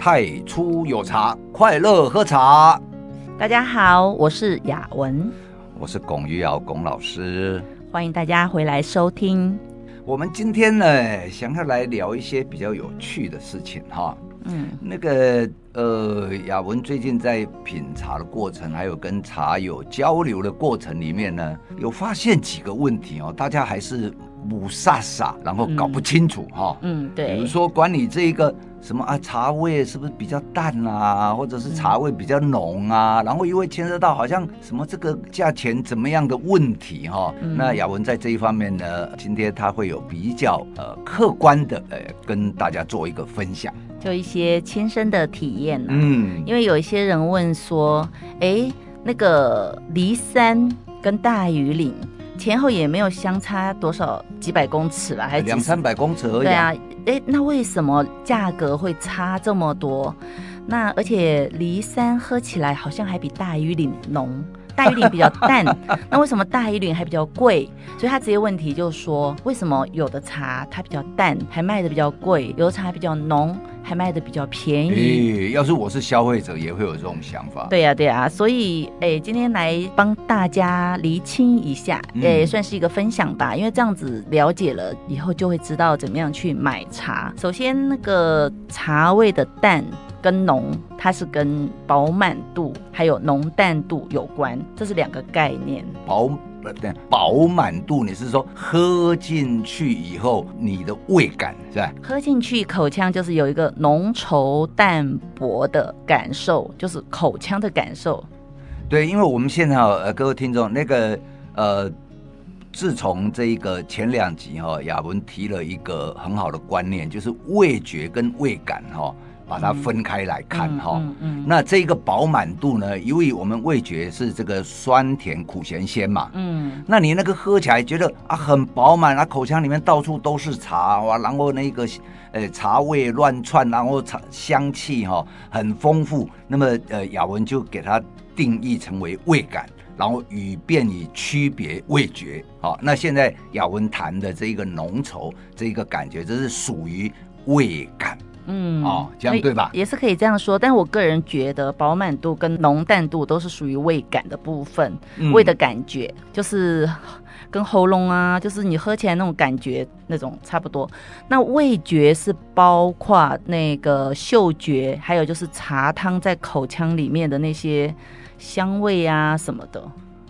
太初有茶，快乐喝茶。大家好，我是雅文，我是龚玉瑶龚老师，欢迎大家回来收听。我们今天呢，想要来聊一些比较有趣的事情哈。嗯，那个呃，雅文最近在品茶的过程，还有跟茶友交流的过程里面呢，有发现几个问题哦，大家还是母傻傻，然后搞不清楚哈。嗯，对。比如说管理这一个什么啊，茶味是不是比较淡啊，或者是茶味比较浓啊，嗯、然后又会牵涉到好像什么这个价钱怎么样的问题哈。嗯、那雅文在这一方面呢，今天他会有比较呃客观的呃跟大家做一个分享。就一些亲身的体验嗯，因为有一些人问说，哎，那个骊山跟大禹岭前后也没有相差多少几百公尺吧，还是两三百公尺而已。对啊，哎，那为什么价格会差这么多？那而且梨山喝起来好像还比大禹岭浓。大一岭比较淡，那为什么大一岭还比较贵？所以他直接问题就是说，为什么有的茶它比较淡，还卖的比较贵；有的茶比较浓，还卖的比较便宜？欸，要是我是消费者，也会有这种想法。对呀，对呀，所以哎、欸，今天来帮大家厘清一下，哎、欸，算是一个分享吧。因为这样子了解了以后，就会知道怎么样去买茶。首先，那个茶味的淡。跟浓，它是跟饱满度还有浓淡度有关，这是两个概念。饱对饱满度，你是说喝进去以后你的胃感是吧？喝进去口腔就是有一个浓稠淡薄的感受，就是口腔的感受。对，因为我们现在呃，各位听众，那个呃，自从这一个前两集哈，雅文提了一个很好的观念，就是味觉跟味感哈。把它分开来看哈，嗯那这个饱满度呢？因为我们味觉是这个酸甜苦咸鲜嘛，嗯，那你那个喝起来觉得啊很饱满啊，口腔里面到处都是茶哇，然后那个呃茶味乱窜，然后茶香气哈很丰富，那么呃雅文就给它定义成为味感，然后以便于区别味觉。好，那现在雅文谈的这一个浓稠这一个感觉，这是属于味感。嗯，哦，这样对吧？也是可以这样说，但我个人觉得饱满度跟浓淡度都是属于味感的部分，嗯、味的感觉就是跟喉咙啊，就是你喝起来那种感觉那种差不多。那味觉是包括那个嗅觉，还有就是茶汤在口腔里面的那些香味啊什么的。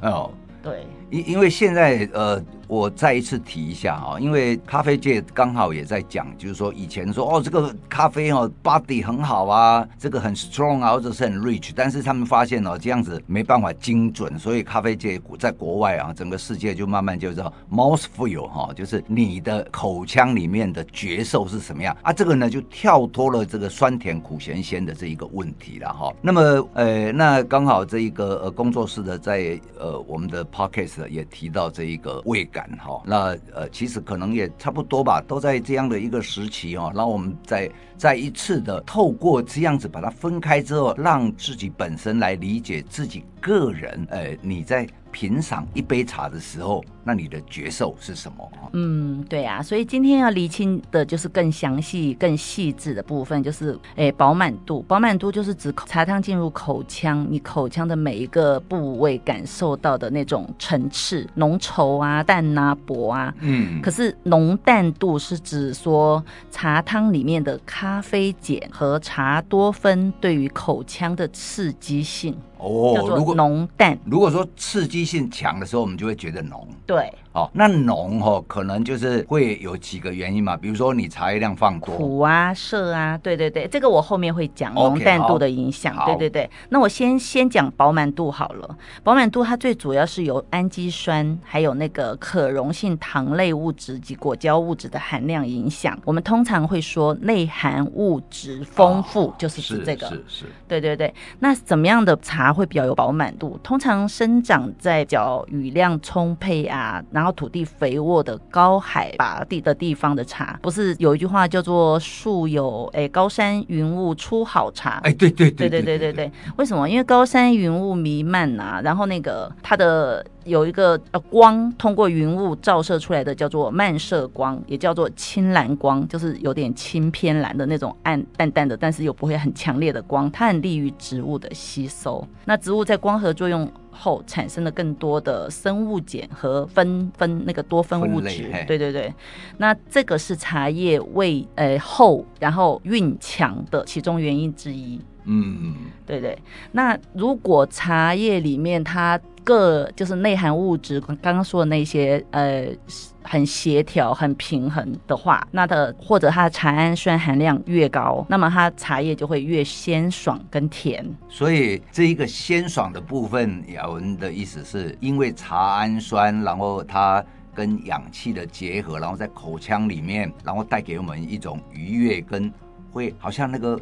哦，对，因因为现在呃。我再一次提一下哈，因为咖啡界刚好也在讲，就是说以前说哦，这个咖啡哦，body 很好啊，这个很 strong 啊，或者是很 rich，但是他们发现哦，这样子没办法精准，所以咖啡界在国外啊，整个世界就慢慢就知道 mouth feel 哈，就是你的口腔里面的觉受是什么样啊，这个呢就跳脱了这个酸甜苦咸鲜的这一个问题了哈。那么呃，那刚好这一个呃工作室的在呃我们的 p o c k e t 也提到这一个味感。哦，那呃，其实可能也差不多吧，都在这样的一个时期哦。那我们再再一次的透过这样子把它分开之后，让自己本身来理解自己个人，呃，你在。品赏一杯茶的时候，那你的觉受是什么？嗯，对啊，所以今天要厘清的就是更详细、更细致的部分，就是诶，饱满度。饱满度就是指茶汤进入口腔，你口腔的每一个部位感受到的那种层次，浓稠啊、淡啊、薄啊。嗯。可是浓淡度是指说茶汤里面的咖啡碱和茶多酚对于口腔的刺激性。哦，叫做浓淡。如果说刺激性强的时候，我们就会觉得浓。对。哦，那浓哦，可能就是会有几个原因嘛，比如说你茶叶量放多，苦啊、涩啊，对对对，这个我后面会讲浓淡度的影响。Okay, 对对对，那我先先讲饱满度好了。饱满度它最主要是由氨基酸，还有那个可溶性糖类物质及果胶物质的含量影响。我们通常会说内含物质丰富，哦、就是指这个。是是，是。对对对，那怎么样的茶茶会比较有饱满度。通常生长在较雨量充沛啊，然后土地肥沃的高海拔地的地方的茶，不是有一句话叫做树有，哎，高山云雾出好茶。哎，对对对对对对对，为什么？因为高山云雾弥漫呐，然后那个它的有一个呃光，通过云雾照射出来的叫做漫射光，也叫做青蓝光，就是有点青偏蓝的那种暗淡淡的，但是又不会很强烈的光。它很利于植物的吸收，那植物在光合作用。后产生了更多的生物碱和分分那个多酚物质，对对对。那这个是茶叶味呃厚然后韵强的其中原因之一。嗯，对对。那如果茶叶里面它各就是内含物质，刚刚说的那些，呃，很协调、很平衡的话，那的或者它的茶氨酸含量越高，那么它茶叶就会越鲜爽跟甜。所以这一个鲜爽的部分，雅文的意思是因为茶氨酸，然后它跟氧气的结合，然后在口腔里面，然后带给我们一种愉悦，跟会好像那个。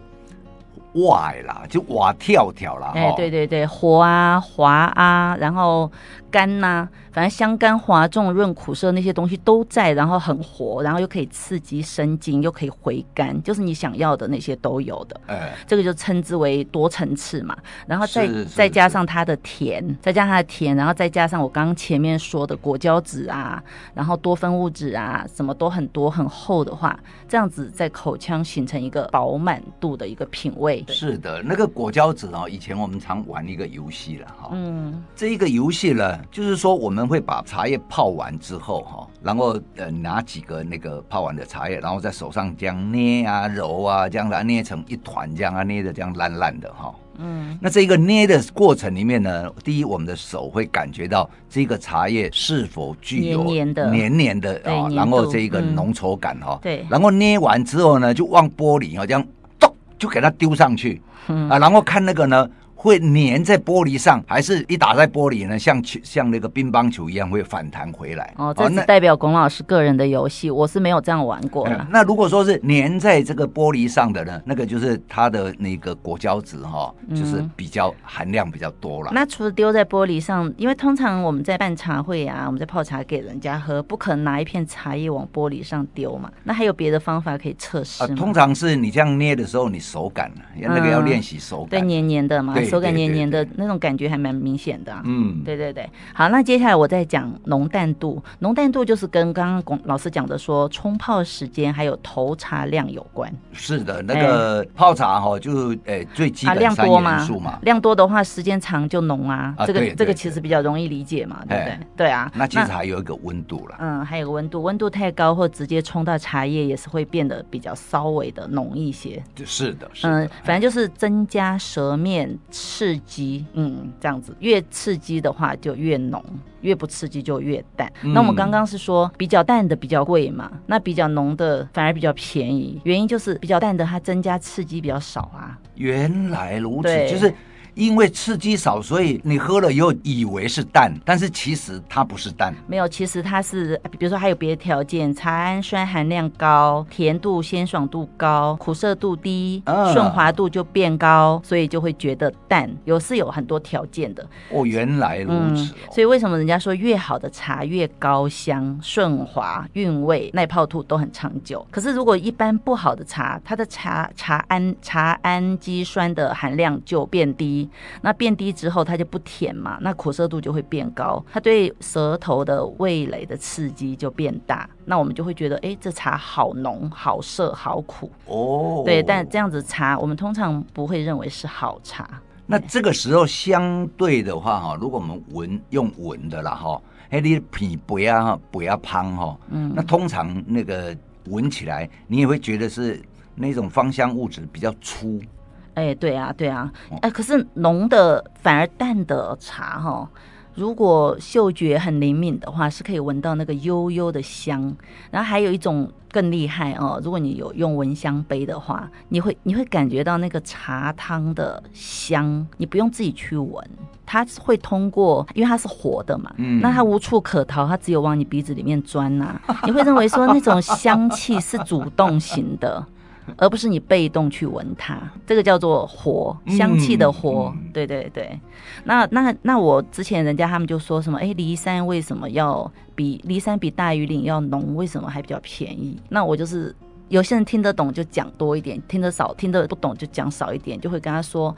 哇啦，就哇跳跳啦。哎，对对对，活啊，滑啊，然后。甘呐、啊，反正香甘滑重润苦涩那些东西都在，然后很活，然后又可以刺激生津，又可以回甘，就是你想要的那些都有的。哎，这个就称之为多层次嘛。然后再再加上它的甜，再加上它的甜，然后再加上我刚刚前面说的果胶质啊，然后多酚物质啊，什么都很多很厚的话，这样子在口腔形成一个饱满度的一个品味。是的，那个果胶质哦，以前我们常玩一个游戏了哈。嗯，这一个游戏呢。就是说，我们会把茶叶泡完之后，哈，然后呃拿几个那个泡完的茶叶，然后在手上这样捏啊、揉啊，这样来捏成一团，这样啊捏的这样烂烂的，哈。嗯。那这个捏的过程里面呢，第一，我们的手会感觉到这个茶叶是否具有黏黏的、啊，然后这一个浓稠感，哈。对。然后捏完之后呢，就往玻璃啊这样咚就给他丢上去，啊，然后看那个呢。会粘在玻璃上，还是一打在玻璃呢？像球，像那个乒乓球一样会反弹回来。哦，这是代表龚老师个人的游戏，我是没有这样玩过的。嗯。那如果说是粘在这个玻璃上的呢？那个就是它的那个果胶质哈，就是比较含量比较多了。嗯。那除了丢在玻璃上，因为通常我们在办茶会啊，我们在泡茶给人家喝，不可能拿一片茶叶往玻璃上丢嘛。那还有别的方法可以测试通常是你这样捏的时候，你手感，那个要练习手感。对，黏黏的嘛。手感黏黏的那种感觉还蛮明显的，啊，嗯，对对对，好，那接下来我再讲浓淡度，浓淡度就是跟刚刚龚老师讲的说冲泡时间还有投茶量有关。是的，那个泡茶哈，就诶最基本三元素嘛，量多的话时间长就浓啊，这个这个其实比较容易理解嘛，对。不对？对啊，那其实还有一个温度了，嗯，还有个温度，温度太高或直接冲到茶叶也是会变得比较稍微的浓一些。是的，嗯，反正就是增加舌面刺激。嗯，这样子越刺激的话就越浓，越不刺激就越淡。嗯、那我们刚刚是说比较淡的比较贵嘛，那比较浓的反而比较便宜，原因就是比较淡的它增加刺激比较少啊。原来如此，就是。因为刺激少，所以你喝了以后以为是淡，但是其实它不是淡。没有，其实它是，比如说还有别的条件，茶氨酸含量高，甜度鲜爽度高，苦涩度低，啊、顺滑度就变高，所以就会觉得淡。有是有很多条件的。哦，原来如此、哦嗯。所以为什么人家说越好的茶越高香、顺滑、韵味、耐泡度都很长久？可是如果一般不好的茶，它的茶茶氨茶氨基酸的含量就变低。那变低之后，它就不甜嘛，那苦涩度就会变高，它对舌头的味蕾的刺激就变大，那我们就会觉得，哎，这茶好浓、好涩、好苦哦。对，但这样子茶，我们通常不会认为是好茶。那这个时候相对的话，哈，如果我们闻用闻的啦，哈，哎，你皮不要不要胖哈，嗯，那通常那个闻起来，你也会觉得是那种芳香物质比较粗。哎，对啊，对啊，哎，可是浓的反而淡的茶哈，如果嗅觉很灵敏的话，是可以闻到那个悠悠的香。然后还有一种更厉害哦，如果你有用蚊香杯的话，你会你会感觉到那个茶汤的香，你不用自己去闻，它会通过，因为它是活的嘛，嗯，那它无处可逃，它只有往你鼻子里面钻呐、啊。你会认为说那种香气是主动型的。而不是你被动去闻它。这个叫做活，香气的活。嗯、对对对。那那那我之前人家他们就说什么？哎，骊山为什么要比骊山比大余岭要浓？为什么还比较便宜？那我就是有些人听得懂就讲多一点，听得少听得不懂就讲少一点，就会跟他说。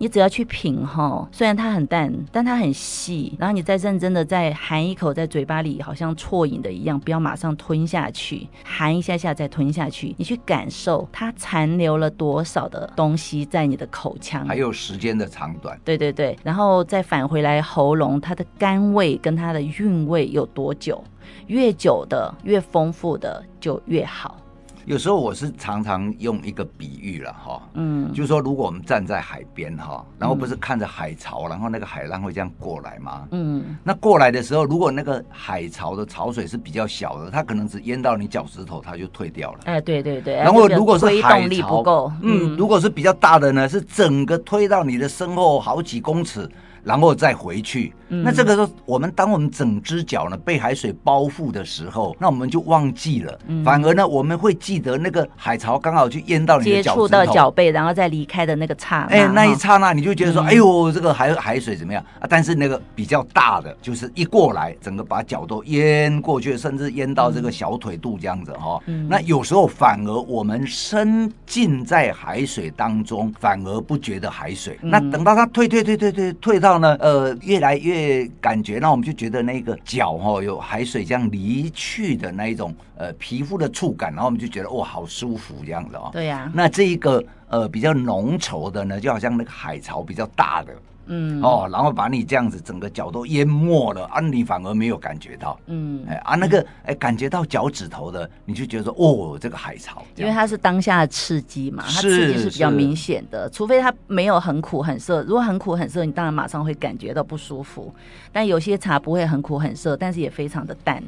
你只要去品哈，虽然它很淡，但它很细。然后你再认真的再含一口，在嘴巴里好像啜饮的一样，不要马上吞下去，含一下下再吞下去。你去感受它残留了多少的东西在你的口腔，还有时间的长短。对对对，然后再返回来喉咙，它的甘味跟它的韵味有多久？越久的越丰富的就越好。有时候我是常常用一个比喻了哈，嗯，就是说如果我们站在海边哈，然后不是看着海潮，然后那个海浪会这样过来吗？嗯，那过来的时候，如果那个海潮的潮水是比较小的，它可能只淹到你脚趾头，它就退掉了。哎，对对对。然后如果是海潮，不嗯，如果是比较大的呢，是整个推到你的身后好几公尺。然后再回去，嗯、那这个时候，我们当我们整只脚呢被海水包覆的时候，那我们就忘记了，嗯、反而呢，我们会记得那个海潮刚好去淹到你的脚触到脚背，然后再离开的那个刹那，哎，那一刹那你就觉得说，嗯、哎呦，这个海海水怎么样啊？但是那个比较大的，就是一过来，整个把脚都淹过去，甚至淹到这个小腿肚这样子哈。嗯、那有时候反而我们深浸在海水当中，反而不觉得海水。嗯、那等到它退退退退退退到。到呢，呃，越来越感觉，那我们就觉得那个脚哈有海水这样离去的那一种呃皮肤的触感，然后我们就觉得哇好舒服这样子哦。对呀、啊。那这一个呃比较浓稠的呢，就好像那个海潮比较大的。嗯。哦，然后把你这样子整个脚都淹没了啊，你反而没有感觉到，嗯，哎啊那个哎感觉到脚趾头的，你就觉得说哦这个海潮，因为它是当下的刺激嘛，它刺激是比较明显的，除非它没有很苦很涩，如果很苦很涩，你当然马上会感觉到不舒服，但有些茶不会很苦很涩，但是也非常的淡。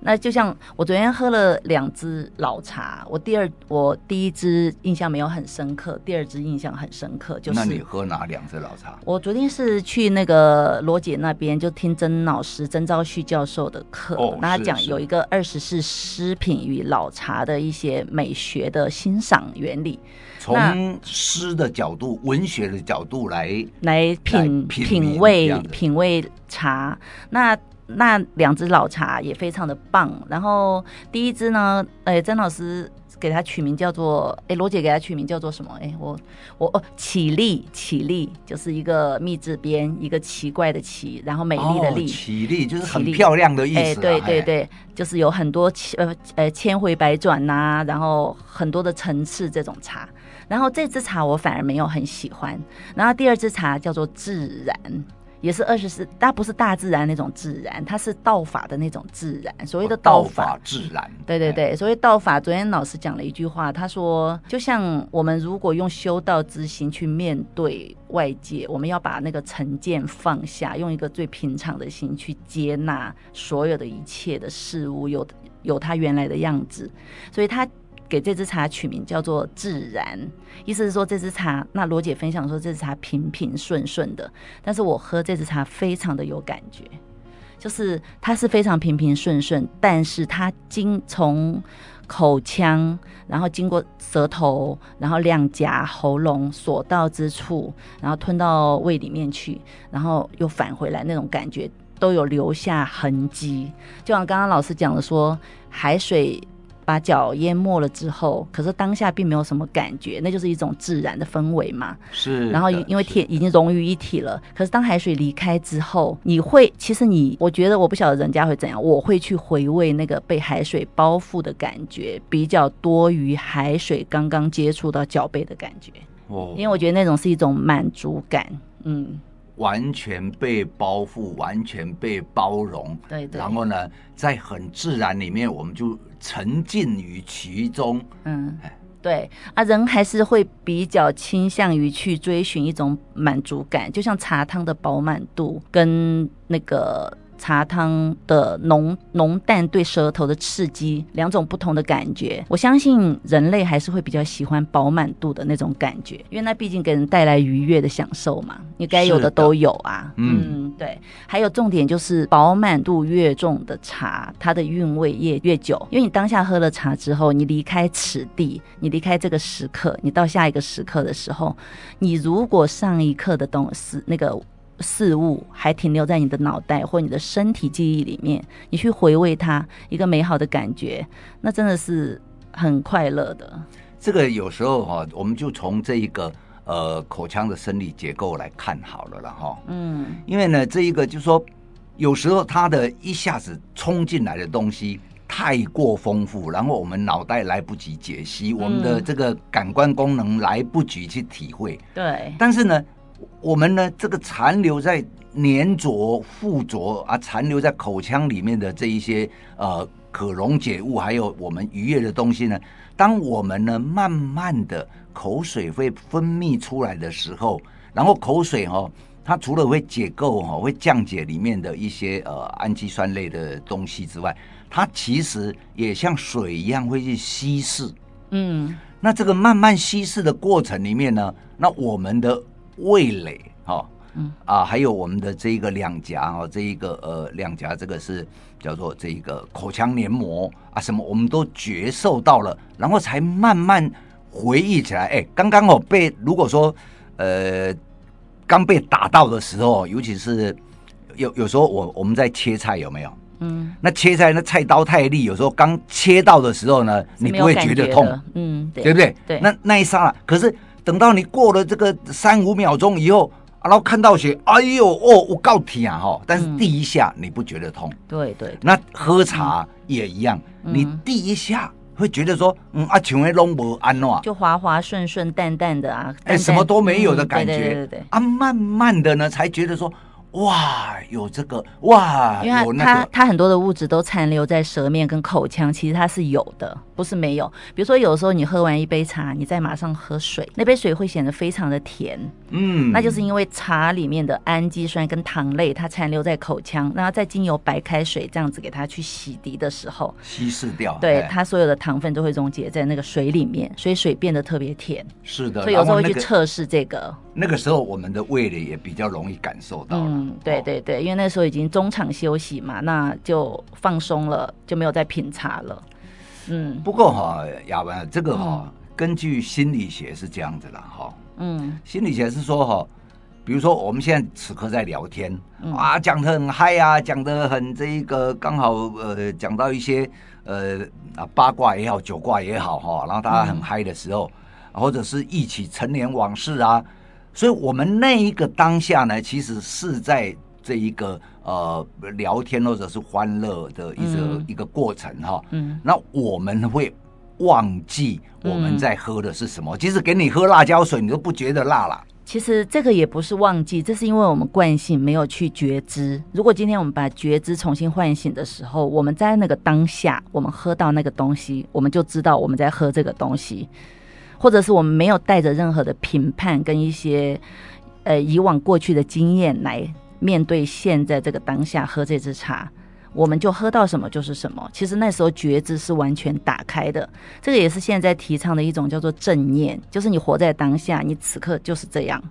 那就像我昨天喝了两支老茶，我第二我第一支印象没有很深刻，第二支印象很深刻。就是那你喝哪两支老茶？我昨天是去那个罗姐那边，就听曾老师曾昭旭教授的课，哦、那他讲有一个二十四诗品与老茶的一些美学的欣赏原理，从诗的角度、文学的角度来来品，品味品味茶那。那两只老茶也非常的棒，然后第一支呢，哎，曾老师给它取名叫做，哎，罗姐给它取名叫做什么？哎，我我哦，綺丽，綺丽就是一个密字边，一个奇怪的奇，然后美丽的丽，綺丽就是很漂亮的意思。哎，对对对，就是有很多呃呃千回百转呐、啊，然后很多的层次这种茶，然后这支茶我反而没有很喜欢，然后第二支茶叫做自然。也是二十四，它不是大自然那种自然，它是道法的那种自然。所谓的道法，哦、道法自然，对对对，所谓道法。昨天老师讲了一句话，他说，就像我们如果用修道之心去面对外界，我们要把那个成见放下，用一个最平常的心去接纳所有的一切的事物，有有它原来的样子。所以他。给这支茶取名叫做自然，意思是说这支茶，那罗姐分享说这支茶平平顺顺的，但是我喝这支茶非常的有感觉，就是它是非常平平顺顺，但是它经从口腔，然后经过舌头，然后两颊、喉咙所到之处，然后吞到胃里面去，然后又返回来，那种感觉都有留下痕迹，就像刚刚老师讲的说海水。把脚淹没了之后，可是当下并没有什么感觉，那就是一种自然的氛围嘛。是，然后因为天已经融于一体了。可是当海水离开之后，你会其实你，我觉得我不晓得人家会怎样，我会去回味那个被海水包覆的感觉，比较多于海水刚刚接触到脚背的感觉。哦，因为我觉得那种是一种满足感。嗯。完全被包覆，完全被包容，对对。然后呢，在很自然里面，我们就沉浸于其中。嗯，对啊，人还是会比较倾向于去追寻一种满足感，就像茶汤的饱满度跟那个茶汤的浓浓淡对舌头的刺激，两种不同的感觉。我相信人类还是会比较喜欢饱满度的那种感觉，因为那毕竟给人带来愉悦的享受嘛。你该有的都有啊。嗯，嗯，对。还有重点就是饱满度越重的茶，它的韵味越越久。因为你当下喝了茶之后，你离开此地，你离开这个时刻，你到下一个时刻的时候，你如果上一刻的东西那个。事物还停留在你的脑袋或你的身体记忆里面，你去回味它一个美好的感觉，那真的是很快乐的。这个有时候哈，我们就从这一个呃口腔的生理结构来看好了了哈。嗯，因为呢，这一个就是说，有时候它的一下子冲进来的东西太过丰富，然后我们脑袋来不及解析，嗯、我们的这个感官功能来不及去体会。对，但是呢。我们呢，这个残留在粘着、附着啊，残留在口腔里面的这一些呃可溶解物，还有我们愉悦的东西呢，当我们呢慢慢的口水会分泌出来的时候，然后口水哦，它除了会解构哈，会降解里面的一些呃氨基酸类的东西之外，它其实也像水一样会去稀释。嗯，那这个慢慢稀释的过程里面呢，那我们的味蕾，哈，嗯啊，还有我们的这一个两颊，哦，这一个呃两颊，这个是叫做这一个口腔黏膜啊，什么我们都觉受到了，然后才慢慢回忆起来。哎，刚刚哦被如果说呃刚被打到的时候，尤其是有有时候我我们在切菜有没有？嗯，那切菜那菜刀太利，有时候刚切到的时候呢，你不会觉得痛，嗯，对，对不对？对，那那一刹那，可是。等到你过了这个三五秒钟以后，然后看到血，哎呦哦，我告天啊哈！但是第一下你不觉得痛？嗯、对，对对。那喝茶也一样，嗯、你第一下会觉得说，嗯啊，请问拢无安诺，就滑滑顺顺、淡淡的啊，哎，什么都没有的感觉。嗯、对，对对对。啊，慢慢的呢，才觉得说。哇，有这个哇，因为它有、那个、它它很多的物质都残留在舌面跟口腔，其实它是有的，不是没有。比如说，有时候你喝完一杯茶，你再马上喝水，那杯水会显得非常的甜，嗯，那就是因为茶里面的氨基酸跟糖类它残留在口腔，然后再经由白开水这样子给它去洗涤的时候，稀释掉，对，它所有的糖分都会溶解在那个水里面，所以水变得特别甜。是的，所以有时候会去测试这个。那个时候，我们的味蕾也比较容易感受到。嗯，对对对，因为那时候已经中场休息嘛，那就放松了，就没有再品茶了。嗯，不过哈，雅文，这个哈，嗯、根据心理学是这样子的哈。嗯，心理学是说哈，比如说我们现在此刻在聊天，嗯、啊，讲的很嗨啊，讲的很这一个刚好呃，讲到一些呃啊八卦也好，九卦也好哈，然后大家很嗨的时候，嗯、或者是一起陈年往事啊。所以，我们那一个当下呢，其实是在这一个呃聊天或者是欢乐的一个、嗯、一个过程哈。嗯。那我们会忘记我们在喝的是什么，即使给你喝辣椒水，你都不觉得辣了。其实这个也不是忘记，这是因为我们惯性没有去觉知。如果今天我们把觉知重新唤醒的时候，我们在那个当下，我们喝到那个东西，我们就知道我们在喝这个东西。或者是我们没有带着任何的评判跟一些呃以往过去的经验来面对现在这个当下喝这支茶，我们就喝到什么就是什么。其实那时候觉知是完全打开的，这个也是现在提倡的一种叫做正念，就是你活在当下，你此刻就是这样。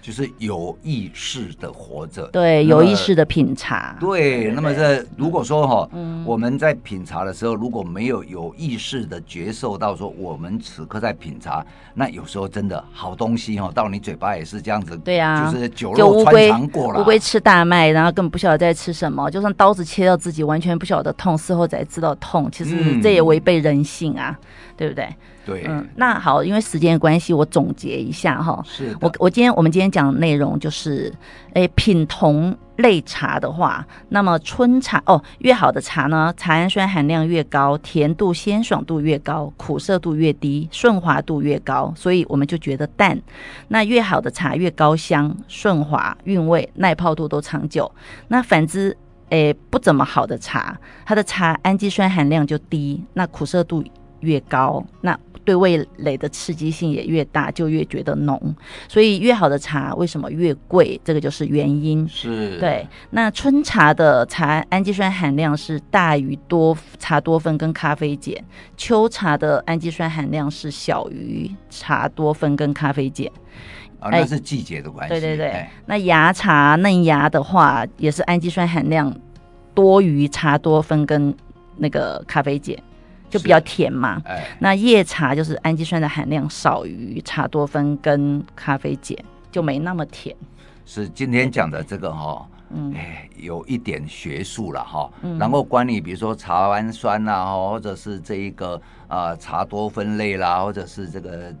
就是有意识的活着，对，有意识的品茶。对，那么这如果说哈，嗯，我们在品茶的时候，如果没有有意识的觉受到说我们此刻在品茶，那有时候真的好东西哈，到你嘴巴也是这样子。对呀，就是酒肉穿肠过了。乌龟吃大麦，然后根本不晓得在吃什么，就算刀子切到自己，完全不晓得痛，事后才知道痛。其实这也违背人性啊，对不对？对，嗯，那好，因为时间的关系，我总结一下哈。是，我我今天我们今天讲的内容就是，诶，品同类茶的话，那么春茶哦，越好的茶呢，茶氨酸含量越高，甜度鲜爽度越高，苦涩度越低，顺滑度越高，所以我们就觉得淡。那越好的茶越高香、顺滑、韵味、耐泡度都长久。那反之，诶，不怎么好的茶，它的茶氨基酸含量就低，那苦涩度越高，那对味蕾的刺激性也越大，就越觉得浓。所以越好的茶为什么越贵？这个就是原因。是，对。那春茶的茶氨基酸含量是大于多茶多酚跟咖啡碱，秋茶的氨基酸含量是小于茶多酚跟咖啡碱。啊，那是季节的关系。对对对。那芽茶嫩芽的话，也是氨基酸含量多于茶多酚跟那个咖啡碱。就比较甜嘛，哎，那叶茶就是氨基酸的含量少于茶多酚跟咖啡碱，就没那么甜。是今天讲的这个哈，嗯，哎，有一点学术了哈，然后关于比如说茶氨酸啊，或者是这一个啊、呃、茶多酚类啦，或者是这个，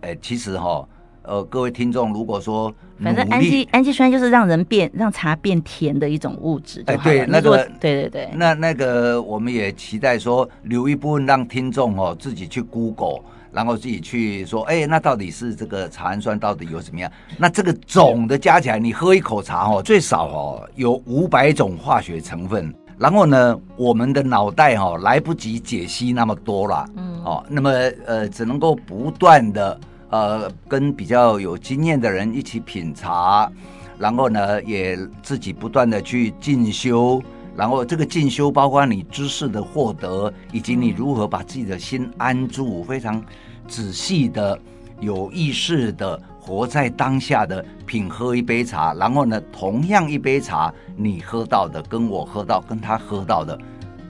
哎，其实哈。呃，各位听众，如果说反正氨基氨基酸就是让人变让茶变甜的一种物质，哎，对，那个，对对对，那那个我们也期待说留一部分让听众哦自己去 Google，然后自己去说，哎，那到底是这个茶氨酸到底有什么样？那这个总的加起来，你喝一口茶哦，最少哦有五百种化学成分，然后呢，我们的脑袋哈来不及解析那么多了，嗯，哦，那么呃，只能够不断的。呃，跟比较有经验的人一起品茶，然后呢，也自己不断的去进修，然后这个进修包括你知识的获得，以及你如何把自己的心安住，非常仔细的、有意识的活在当下的品喝一杯茶，然后呢，同样一杯茶，你喝到的跟我喝到、跟他喝到的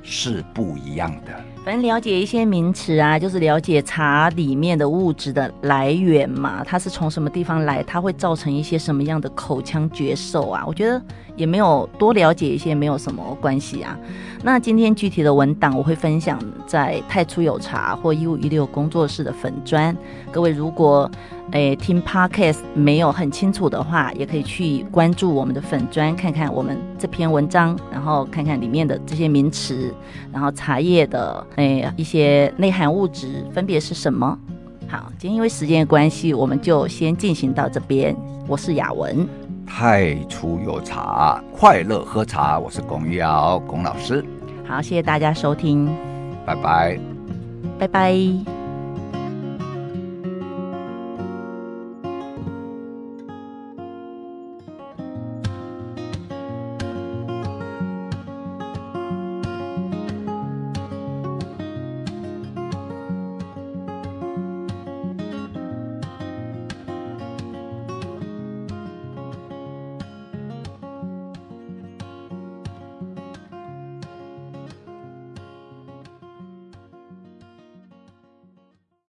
是不一样的。反正了解一些名词啊，就是了解茶里面的物质的来源嘛，它是从什么地方来，它会造成一些什么样的口腔觉受啊？我觉得也没有多了解一些，没有什么关系啊。那今天具体的文档我会分享在太初有茶或一五一六工作室的粉专，各位如果。诶，听 Podcast 没有很清楚的话，也可以去关注我们的粉专，看看我们这篇文章，然后看看里面的这些名词，然后茶叶的诶一些内含物质分别是什么。好，今天因为时间的关系，我们就先进行到这边。我是雅文，太初有茶，快乐喝茶。我是龚于尧龚老师。好，谢谢大家收听，拜拜，拜拜。